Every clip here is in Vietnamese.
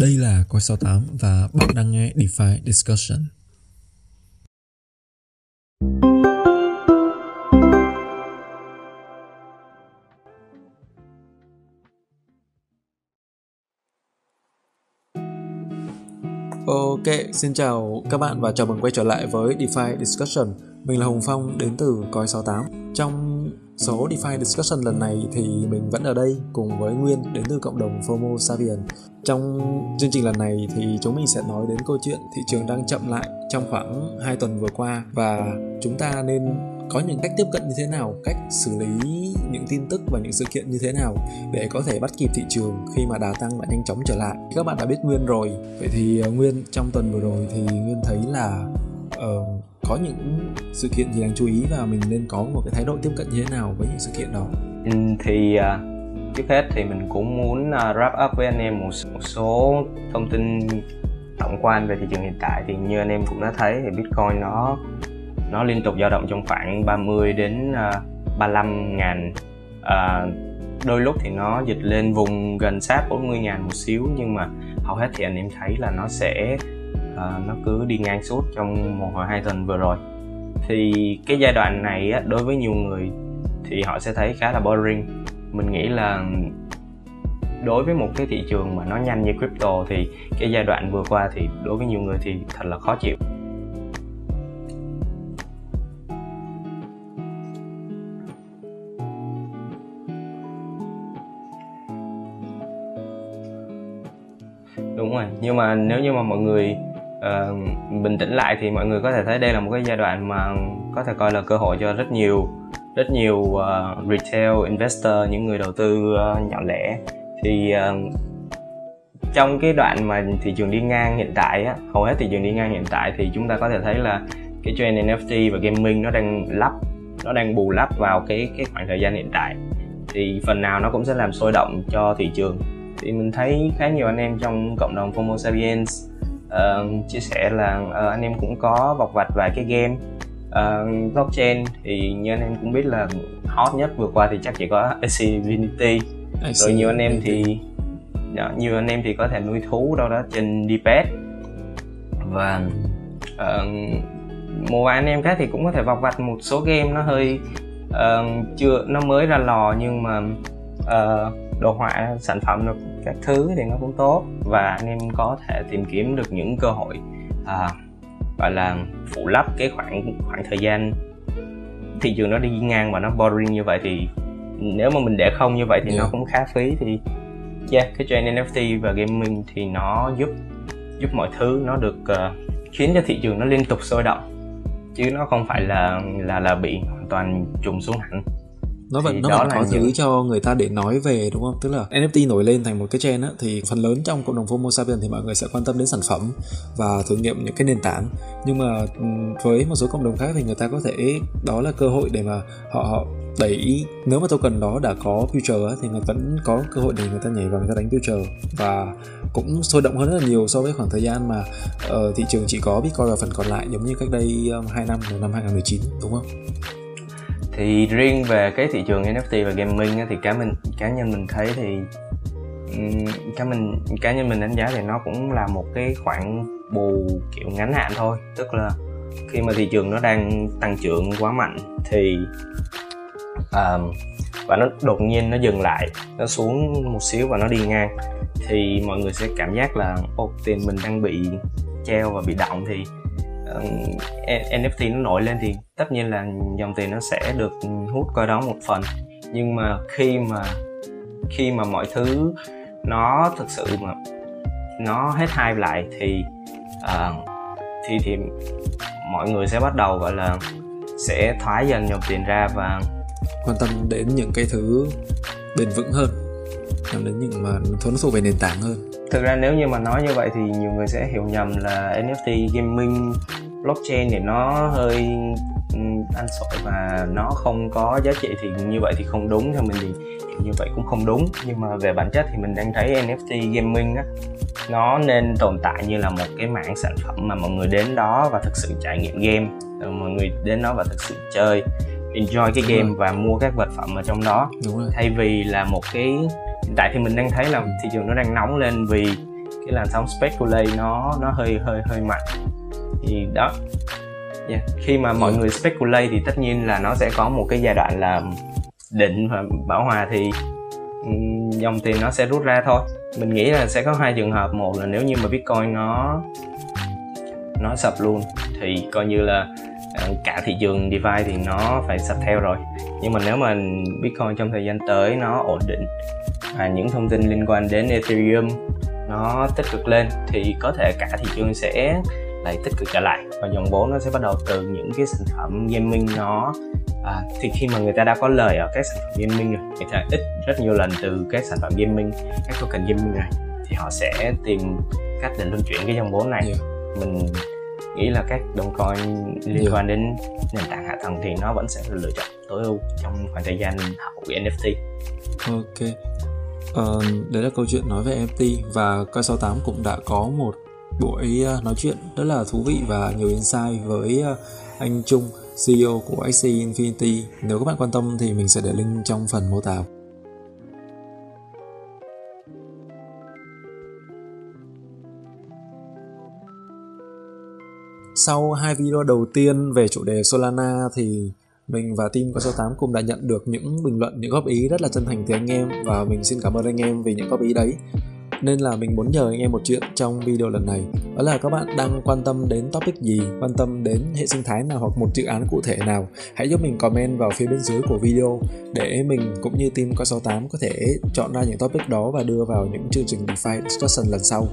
Đây là Coi 68 và bạn đang nghe DeFi Discussion. Ok, xin chào các bạn và chào mừng quay trở lại với DeFi Discussion. Mình là Hùng Phong đến từ Coi 68. Trong số DeFi Discussion lần này thì mình vẫn ở đây cùng với Nguyên đến từ cộng đồng FOMO Savian. Trong chương trình lần này thì chúng mình sẽ nói đến câu chuyện thị trường đang chậm lại trong khoảng 2 tuần vừa qua và chúng ta nên có những cách tiếp cận như thế nào, cách xử lý những tin tức và những sự kiện như thế nào để có thể bắt kịp thị trường khi mà đà tăng đã nhanh chóng trở lại. Các bạn đã biết Nguyên rồi, vậy thì ờ, Nguyên trong tuần vừa rồi thì Nguyên thấy là uh, có những sự kiện gì đáng chú ý và mình nên có một cái thái độ tiếp cận như thế nào với những sự kiện đó? Ừ, thì uh, trước hết thì mình cũng muốn uh, wrap up với anh em một, một số thông tin tổng quan về thị trường hiện tại. Thì như anh em cũng đã thấy thì Bitcoin nó nó liên tục dao động trong khoảng 30 đến à, uh, 35 ngàn. Uh, đôi lúc thì nó dịch lên vùng gần sát 40 ngàn một xíu nhưng mà hầu hết thì anh em thấy là nó sẽ à, nó cứ đi ngang suốt trong một hoặc hai tuần vừa rồi. Thì cái giai đoạn này á, đối với nhiều người thì họ sẽ thấy khá là boring. Mình nghĩ là đối với một cái thị trường mà nó nhanh như crypto thì cái giai đoạn vừa qua thì đối với nhiều người thì thật là khó chịu. Đúng rồi nhưng mà nếu như mà mọi người uh, bình tĩnh lại thì mọi người có thể thấy đây là một cái giai đoạn mà có thể coi là cơ hội cho rất nhiều rất nhiều uh, retail investor những người đầu tư uh, nhỏ lẻ. Thì uh, trong cái đoạn mà thị trường đi ngang hiện tại á hầu hết thị trường đi ngang hiện tại thì chúng ta có thể thấy là cái trend NFT và gaming nó đang lắp nó đang bù lắp vào cái cái khoảng thời gian hiện tại. Thì phần nào nó cũng sẽ làm sôi động cho thị trường. Thì mình thấy khá nhiều anh em trong cộng đồng FOMO Sapiens uh, chia sẻ là uh, anh em cũng có bọc vạch vài cái game. Uh, blockchain thì như anh em cũng biết là hot nhất vừa qua thì chắc chỉ có Infinity rồi nhiều anh em thì đó, nhiều anh em thì có thể nuôi thú đâu đó trên Dpad và uh, một vài anh em khác thì cũng có thể bọc vạch một số game nó hơi uh, chưa nó mới ra lò nhưng mà uh, đồ họa sản phẩm được các thứ thì nó cũng tốt. Và anh em có thể tìm kiếm được những cơ hội à, gọi là phủ lấp cái khoảng khoảng thời gian thị trường nó đi ngang và nó boring như vậy thì nếu mà mình để không như vậy thì yeah. nó cũng khá phí. Thì yeah cái trend NFT và gaming thì nó giúp giúp mọi thứ nó được uh, khiến cho thị trường nó liên tục sôi động. Chứ nó không phải là là là bị hoàn toàn trùng xuống hẳn nó vẫn nó vẫn có thứ những... cho người ta để nói về đúng không? Tức là NFT nổi lên thành một cái trend á thì phần lớn trong cộng đồng FOMO Sapien thì mọi người sẽ quan tâm đến sản phẩm và thử nghiệm những cái nền tảng. Nhưng mà với một số cộng đồng khác thì người ta có thể đó là cơ hội để mà họ họ đẩy nếu mà token đó đã có future thì người vẫn có cơ hội để người ta nhảy vào người ta đánh future. Và cũng sôi động hơn rất là nhiều so với khoảng thời gian mà uh, thị trường chỉ có Bitcoin và phần còn lại giống như cách đây um, 2 năm năm 2019 đúng không? Thì riêng về cái thị trường NFT và gaming thì cá mình cá nhân mình thấy thì cá mình cá nhân mình đánh giá thì nó cũng là một cái khoản bù kiểu ngắn hạn thôi. Tức là khi mà thị trường nó đang tăng trưởng quá mạnh thì um, và nó đột nhiên nó dừng lại nó xuống một xíu và nó đi ngang thì mọi người sẽ cảm giác là ô tiền mình đang bị treo và bị động thì uh, NFT nó nổi lên thì tất nhiên là dòng tiền nó sẽ được hút coi đó một phần. Nhưng mà khi mà khi mà mọi thứ nó thực sự mà nó hết hai lại thì uh, thì thì mọi người sẽ bắt đầu gọi là sẽ thoái dần dòng tiền ra và quan tâm đến những cái thứ bền vững hơn nhằm đến những mà nó thuộc về nền tảng hơn. Thực ra nếu như mà nói như vậy thì nhiều người sẽ hiểu nhầm là NFT gaming blockchain thì nó hơi ăn sổi và nó không có giá trị thì như vậy thì không đúng. Theo mình thì như vậy cũng không đúng. Nhưng mà về bản chất thì mình đang thấy NFT gaming á nó nên tồn tại như là một cái mảng sản phẩm mà mọi người đến đó và thực sự trải nghiệm game. Mọi người đến đó và thực sự chơi enjoy cái game và mua các vật phẩm ở trong đó. Đúng rồi. thay vì là một cái hiện tại thì mình đang thấy là thị trường nó đang nóng lên vì cái làn sóng speculate nó nó hơi hơi hơi mạnh thì đó. Yeah. khi mà mọi người speculate thì tất nhiên là nó sẽ có một cái giai đoạn là định và bảo hòa thì dòng tiền nó sẽ rút ra thôi. Mình nghĩ là sẽ có hai trường hợp. Một là nếu như mà bitcoin nó nó sập luôn thì coi như là ờ, cả thị trường DeFi thì nó phải sập theo rồi. Nhưng mà nếu mà Bitcoin trong thời gian tới nó ổn định và những thông tin liên quan đến Ethereum nó tích cực lên thì có thể cả thị trường sẽ lại tích cực trở lại và dòng vốn nó sẽ bắt đầu từ những cái sản phẩm gaming nó à, thì khi mà người ta đã có lời ở các sản phẩm gaming rồi người ta ít rất nhiều lần từ các sản phẩm gaming các token gaming này thì họ sẽ tìm cách để luân chuyển cái dòng vốn này mình nghĩ là các đồng coin liên quan đến nền tảng hạ tầng thì nó vẫn sẽ là lựa chọn tối ưu trong khoảng thời gian hậu của NFT. Ok. Uh, đấy là câu chuyện nói về NFT và Coi68 cũng đã có một buổi ờ, nói chuyện rất là thú vị và nhiều insight với ờ, anh Trung, CEO của XC Infinity. Nếu các bạn quan tâm thì mình sẽ để link trong phần mô tả. Sau hai video đầu tiên về chủ đề Solana thì mình và team có số 8 cũng đã nhận được những bình luận, những góp ý rất là chân thành từ anh em và mình xin cảm ơn anh em vì những góp ý đấy nên là mình muốn nhờ anh em một chuyện trong video lần này. Đó là các bạn đang quan tâm đến topic gì quan tâm đến hệ sinh thái nào hoặc một dự án cụ thể nào hãy giúp mình comment vào phía bên dưới của video để mình cũng như team coi 68 có thể chọn ra những topic đó và đưa vào những chương trình DeFi discussion lần sau.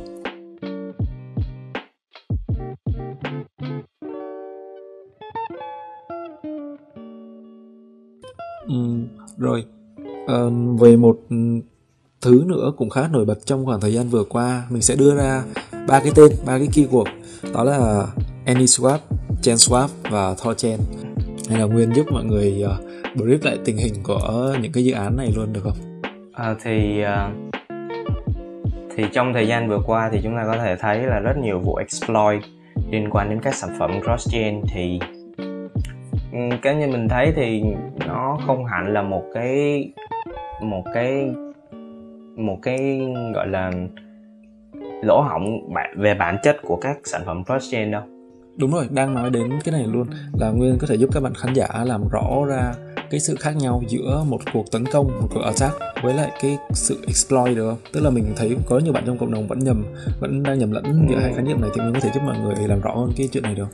Ừ, rồi. À, về một thứ nữa cũng khá nổi bật trong khoảng thời gian vừa qua. Mình sẽ đưa ra ba cái tên ba cái keyword. Đó là AnySwap, ChainSwap và ThorChain hay là Nguyên giúp mọi người uh, brief lại tình hình của những cái dự án này luôn được không? À, thì uh, thì trong thời gian vừa qua thì chúng ta có thể thấy là rất nhiều vụ exploit liên quan đến các sản phẩm cross chain. Thì ừ, cá nhân mình thấy thì nó không hẳn là một cái một cái một cái gọi là lỗ hỏng về bản chất của các sản phẩm cross chain đâu. Đúng rồi đang nói đến cái này luôn là nguyên có thể giúp các bạn khán giả làm rõ ra cái sự khác nhau giữa một cuộc tấn công một cuộc attack với lại cái sự exploit được không? Tức là mình thấy có nhiều bạn trong cộng đồng vẫn nhầm vẫn đang nhầm lẫn giữa hai khái niệm này thì mình có thể giúp mọi người làm rõ hơn cái chuyện này được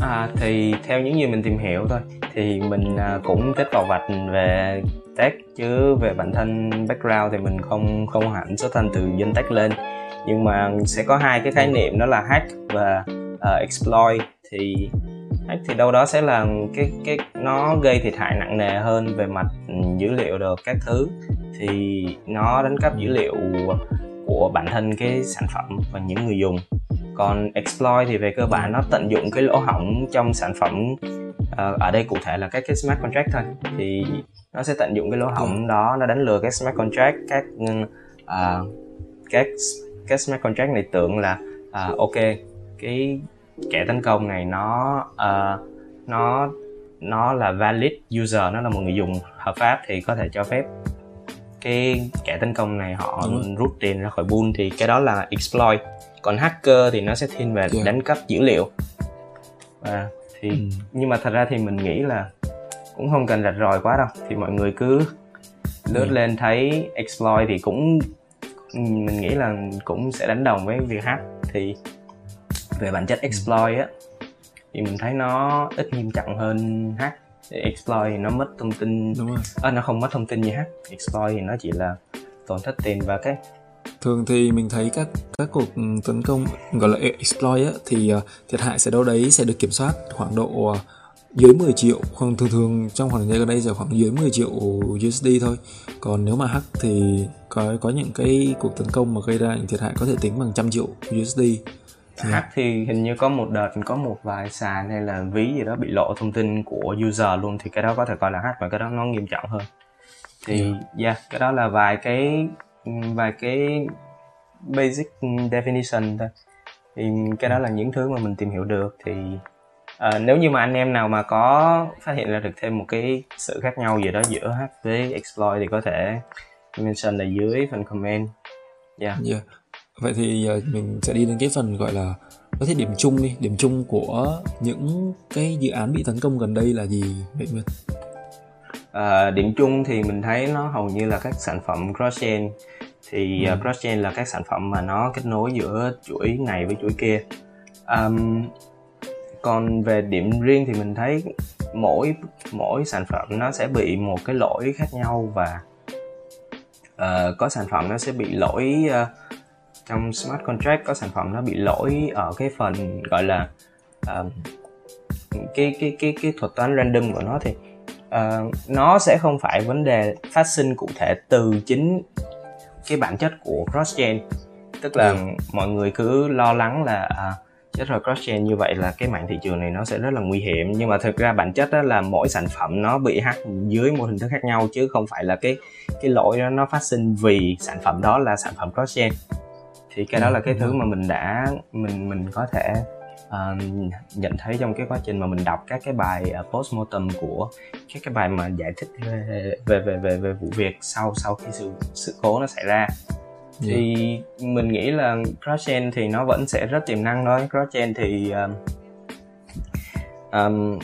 à thì theo những gì mình tìm hiểu thôi thì mình à, cũng kết vào vạch về tech chứ về bản thân background thì mình không không hẳn xuất thân từ dân tech lên. Nhưng mà sẽ có hai cái khái niệm đó là hack và uh, exploit. Thì hack thì đâu đó sẽ là cái cái nó gây thiệt hại nặng nề hơn về mặt dữ liệu được các thứ. Thì nó đánh cắp dữ liệu của bản thân cái sản phẩm và những người dùng. Còn exploit thì về cơ bản nó tận dụng cái lỗ hỏng trong sản phẩm uh, ở đây cụ thể là các cái smart contract thôi. Thì nó sẽ tận dụng cái lỗ hổng đó nó đánh lừa các smart contract các uh, các các smart contract này tưởng là uh, ok cái kẻ tấn công này nó uh, nó nó là valid user nó là một người dùng hợp pháp thì có thể cho phép cái kẻ tấn công này họ rút tiền ra khỏi pool thì cái đó là exploit còn hacker thì nó sẽ thiên về yeah. đánh cắp dữ liệu và thì ừ. nhưng mà thật ra thì mình nghĩ là cũng không cần rạch ròi quá đâu thì mọi người cứ lướt ừ. lên thấy exploit thì cũng mình nghĩ là cũng sẽ đánh đồng với việc hack thì về bản chất ừ. exploit á thì mình thấy nó ít nghiêm trọng hơn hack exploit thì nó mất thông tin Đúng rồi. À, nó không mất thông tin như hack exploit thì nó chỉ là tổn thất tiền và cái thường thì mình thấy các các cuộc tấn công gọi là exploit á, thì uh, thiệt hại sẽ đâu đấy sẽ được kiểm soát khoảng độ uh, dưới 10 triệu khoảng thường thường trong khoảng thời gian gần đây giờ khoảng dưới 10 triệu USD thôi. Còn nếu mà hack thì có có những cái cuộc tấn công mà gây ra những thiệt hại có thể tính bằng trăm triệu USD hack thì hình như có một đợt có một vài sàn hay là ví gì đó bị lộ thông tin của user luôn thì cái đó có thể coi là hack và cái đó nó nghiêm trọng hơn. Thì yeah, dạ. yeah cái đó là vài cái vài cái basic definition thôi. Thì cái đó là những thứ mà mình tìm hiểu được thì à, nếu như mà anh em nào mà có phát hiện ra được thêm một cái sự khác nhau gì đó giữa hack với exploit thì có thể mention ở dưới phần comment. Yeah. yeah vậy thì uh, mình sẽ đi đến cái phần gọi là có thể điểm chung đi điểm chung của những cái dự án bị tấn công gần đây là gì vậy nguyên à, điểm chung thì mình thấy nó hầu như là các sản phẩm cross-chain. Thì ừ. uh, cross-chain là các sản phẩm mà nó kết nối giữa chuỗi này với chuỗi kia. Um, còn về điểm riêng thì mình thấy mỗi mỗi sản phẩm nó sẽ bị một cái lỗi khác nhau và uh, có sản phẩm nó sẽ bị lỗi uh, trong smart contract có sản phẩm nó bị lỗi ở cái phần gọi là uh, cái cái cái cái thuật toán random của nó thì uh, nó sẽ không phải vấn đề phát sinh cụ thể từ chính cái bản chất của cross chain tức là ừ. mọi người cứ lo lắng là uh, chết rồi cross chain như vậy là cái mảng thị trường này nó sẽ rất là nguy hiểm. Nhưng mà thực ra bản chất đó là mỗi sản phẩm nó bị hack dưới một hình thức khác nhau chứ không phải là cái cái lỗi đó nó phát sinh vì sản phẩm đó là sản phẩm cross chain thì cái đó là cái thứ mà mình đã mình mình có thể uh, nhận thấy trong cái quá trình mà mình đọc các cái bài uh, postmortem của các cái bài mà giải thích về về về về, về vụ việc sau sau khi sự sự cố nó xảy ra thì yeah. mình nghĩ là crosschain thì nó vẫn sẽ rất tiềm năng thôi. Crosschain thì um, um,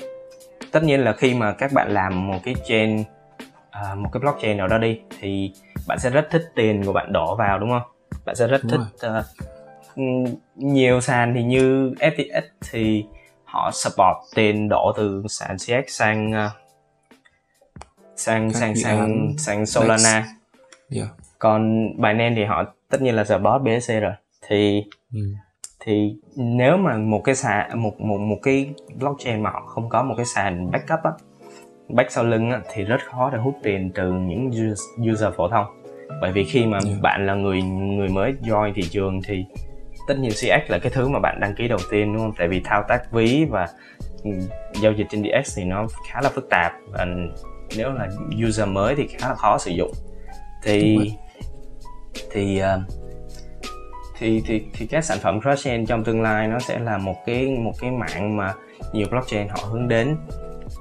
tất nhiên là khi mà các bạn làm một cái chain uh, một cái blockchain nào đó đi thì bạn sẽ rất thích tiền của bạn đổ vào đúng không? Bạn sẽ rất đúng thích uh, nhiều sàn thì như FTX thì họ support tiền đổ từ sàn CX sang uh, sang sang sang sang Solana. Yeah còn Binance thì họ tất nhiên là support BSC rồi. Thì ừ. thì nếu mà một cái sàn một một một cái blockchain mà họ không có một cái sàn backup á back sau lưng á, thì rất khó để hút tiền từ những user phổ thông. Bởi vì khi mà yeah. bạn là người người mới join thị trường thì tất nhiên CX là cái thứ mà bạn đăng ký đầu tiên đúng không? Tại vì thao tác ví và ừ, giao dịch trên DX thì nó khá là phức tạp và nếu là user mới thì khá là khó sử dụng. Thì thì uh, thì thì thì các sản phẩm blockchain trong tương lai nó sẽ là một cái một cái mạng mà nhiều blockchain họ hướng đến.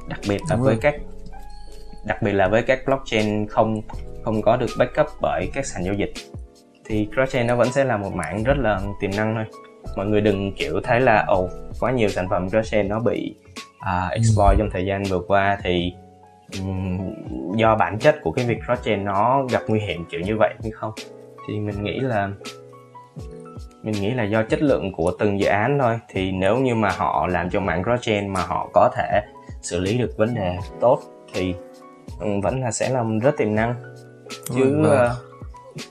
Đặc biệt là Đúng với rồi. các đặc biệt là với các blockchain không không có được backup bởi các sàn giao dịch. Thì blockchain nó vẫn sẽ là một mạng rất là tiềm năng thôi. Mọi người đừng kiểu thấy là ồ oh, quá nhiều sản phẩm blockchain nó bị uh, exploit trong thời gian vừa qua. Thì um, do bản chất của cái việc blockchain nó gặp nguy hiểm kiểu như vậy hay không thì mình nghĩ là mình nghĩ là do chất lượng của từng dự án thôi. Thì nếu như mà họ làm cho mạng blockchain mà họ có thể xử lý được vấn đề tốt thì ừ, vẫn là sẽ làm rất tiềm năng. Chứ uh,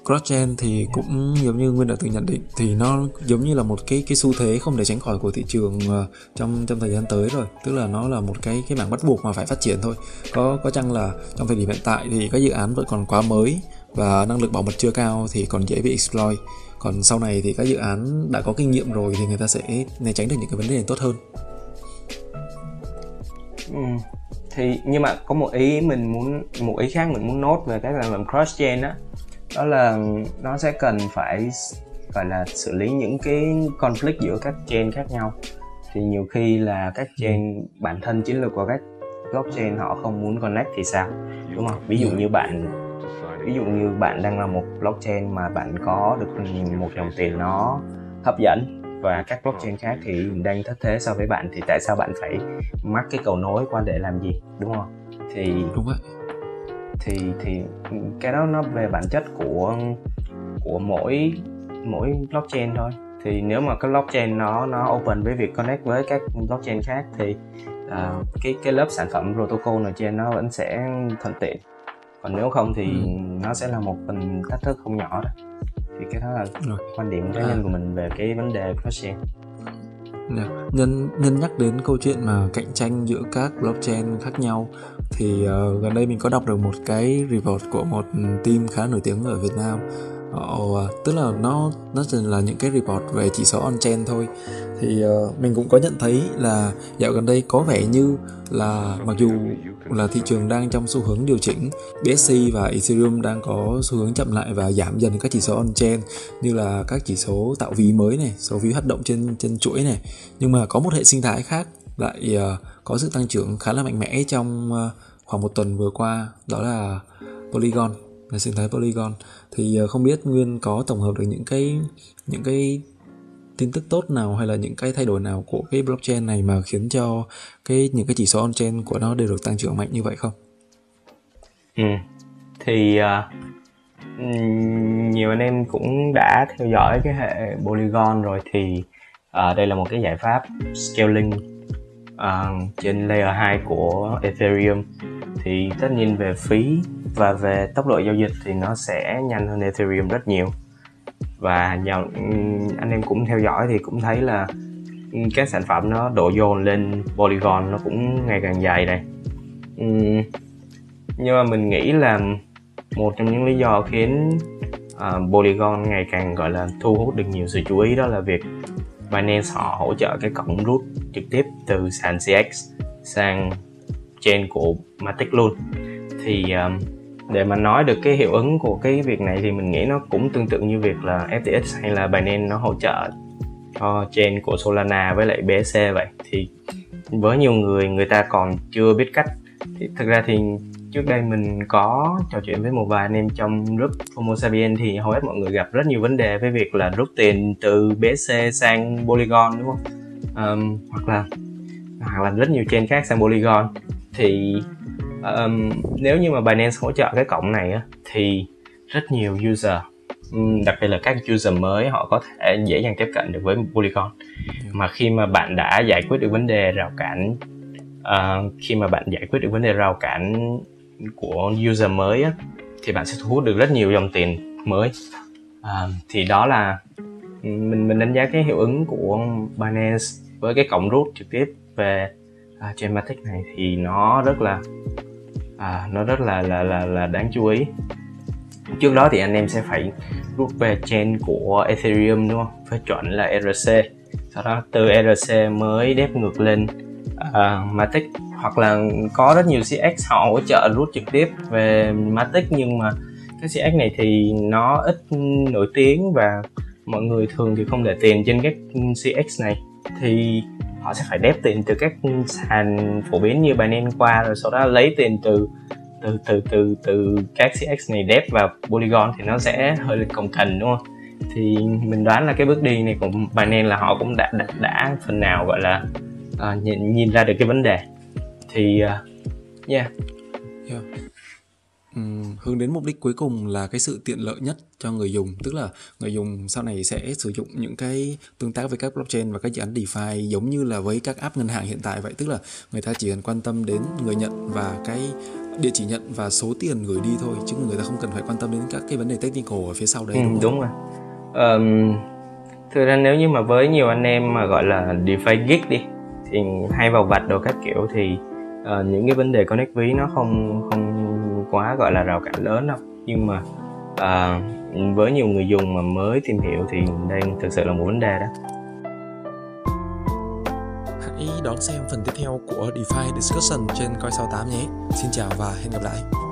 blockchain thì cũng giống như nguyên đã từng nhận định thì nó giống như là một cái cái xu thế không thể tránh khỏi của thị trường uh, trong trong thời gian tới rồi. Tức là nó là một cái cái mảng bắt buộc mà phải phát triển thôi. Có có chăng là trong thời điểm hiện tại thì các dự án vẫn còn quá mới và năng lực bảo mật chưa cao thì còn dễ bị exploit. Còn sau này thì các dự án đã có kinh nghiệm rồi thì người ta sẽ né tránh được những cái vấn đề này tốt hơn. Ừ. thì, nhưng mà có một ý mình muốn, một ý khác mình muốn nốt về cái sản phẩm cross chain đó đó là nó sẽ cần phải gọi là xử lý những cái conflict giữa các chain khác nhau. Thì nhiều khi là các chain, bản thân chiến lược của các blockchain họ không muốn connect thì sao? Đúng không? Ví dụ như bạn ví dụ như bạn đang là một blockchain mà bạn có được một dòng tiền nó hấp dẫn và các blockchain khác thì đang thất thế so với bạn thì tại sao bạn phải mắc cái cầu nối qua để làm gì đúng không? Thì đúng vậy. thì thì cái đó nó về bản chất của của mỗi mỗi blockchain thôi. Thì nếu mà cái blockchain nó nó open với việc connect với các blockchain khác thì uh, cái cái lớp sản phẩm protocol ở trên nó vẫn sẽ thuận tiện còn nếu không thì ừ. nó sẽ là một phần thách thức không nhỏ đó thì cái đó là Rồi. quan điểm cá à. nhân của mình về cái vấn đề blockchain nhân nhân nhắc đến câu chuyện mà cạnh tranh giữa các blockchain khác nhau thì uh, gần đây mình có đọc được một cái report của một team khá nổi tiếng ở Việt Nam uh, tức là nó nó chỉ là những cái report về chỉ số on chain thôi. Thì uh, mình cũng có nhận thấy là dạo gần đây có vẻ như là mặc dù là thị trường đang trong xu hướng điều chỉnh BSC và Ethereum đang có xu hướng chậm lại và giảm dần các chỉ số on chain như là các chỉ số tạo ví mới này số ví hoạt động trên trên chuỗi này. Nhưng mà có một hệ sinh thái khác lại uh, có sự tăng trưởng khá là mạnh mẽ trong uh, khoảng một tuần vừa qua đó là Polygon là sinh thái Polygon thì ờ, không biết Nguyên có tổng hợp được những cái những cái tin tức tốt nào hay là những cái thay đổi nào của cái blockchain này mà khiến cho cái những cái chỉ số on-chain của nó đều được tăng trưởng mạnh như vậy không? Ừ. Thì uh, nhiều anh em cũng đã theo dõi cái hệ Polygon rồi thì uh, đây là một cái giải pháp scaling uh, trên layer 2 của Ethereum thì tất nhiên về phí và về tốc độ giao dịch thì nó sẽ nhanh hơn Ethereum rất nhiều. Và nhờ anh em cũng theo dõi thì cũng thấy là các sản phẩm nó đổ dồn lên Polygon nó cũng ngày càng dài đây nhưng mà mình nghĩ là một trong những lý do khiến uh, Polygon ngày càng gọi là thu hút được nhiều sự chú ý đó là việc Binance họ hỗ trợ cái cổng rút trực tiếp từ sàn CX sang chain của Matic luôn. Thì um, để mà nói được cái hiệu ứng của cái việc này thì mình nghĩ nó cũng tương tự như việc là FTX hay là Binance nó hỗ trợ cho chain của Solana với lại BSC vậy. Thì với nhiều người người ta còn chưa biết cách. Thì thực ra thì trước đây mình có trò chuyện với một vài anh em trong group Homo sapien thì hầu hết mọi người gặp rất nhiều vấn đề với việc là rút tiền từ BSC sang Polygon đúng không? Um, hoặc là hoặc là rất nhiều chain khác sang Polygon. Thì um, nếu như mà Binance hỗ trợ cái cổng này á, thì rất nhiều user um, đặc biệt là các user mới họ có thể dễ dàng tiếp cận được với Polygon. Mà khi mà bạn đã giải quyết được vấn đề rào cản uh, khi mà bạn giải quyết được vấn đề rào cản của user mới á, thì bạn sẽ thu hút được rất nhiều dòng tiền mới. À, thì đó là mình mình đánh giá cái hiệu ứng của Binance với cái cổng rút trực tiếp về à, trên này thì nó rất là à, nó rất là là là là đáng chú ý. Trước đó thì anh em sẽ phải rút về chain của Ethereum đúng không? Phải chuẩn là ERC sau đó từ ERC mới đép ngược lên à, uh, Matic hoặc là có rất nhiều CX họ hỗ trợ rút trực tiếp về Matic nhưng mà cái CX này thì nó ít nổi tiếng và mọi người thường thì không để tiền trên các CX này thì họ sẽ phải đép tiền từ các sàn phổ biến như Binance qua rồi sau đó lấy tiền từ từ từ từ từ các CX này đép vào Polygon thì nó sẽ hơi là cồng kềnh đúng không? Thì mình đoán là cái bước đi này của Binance là họ cũng đã đã, đã phần nào gọi là uh, nhìn, nhìn ra được cái vấn đề thì uh, yeah. yeah hướng đến mục đích cuối cùng là cái sự tiện lợi nhất cho người dùng. Tức là người dùng sau này sẽ sử dụng những cái tương tác với các blockchain và các dự án DeFi giống như là với các app ngân hàng hiện tại vậy. Tức là người ta chỉ cần quan tâm đến người nhận và cái địa chỉ nhận và số tiền gửi đi thôi chứ người ta không cần phải quan tâm đến các cái vấn đề technical ở phía sau đấy ừ, đúng, đúng rồi. Um, thực ra nếu như mà với nhiều anh em mà gọi là DeFi geek đi thì hay vào vặt đồ các kiểu thì uh, những cái vấn đề connect ví nó không không quá gọi là rào cản lớn đâu nhưng mà uh, với nhiều người dùng mà mới tìm hiểu thì đây thực sự là một vấn đề đó hãy đón xem phần tiếp theo của DeFi Discussion trên Coi 68 nhé. Xin chào và hẹn gặp lại.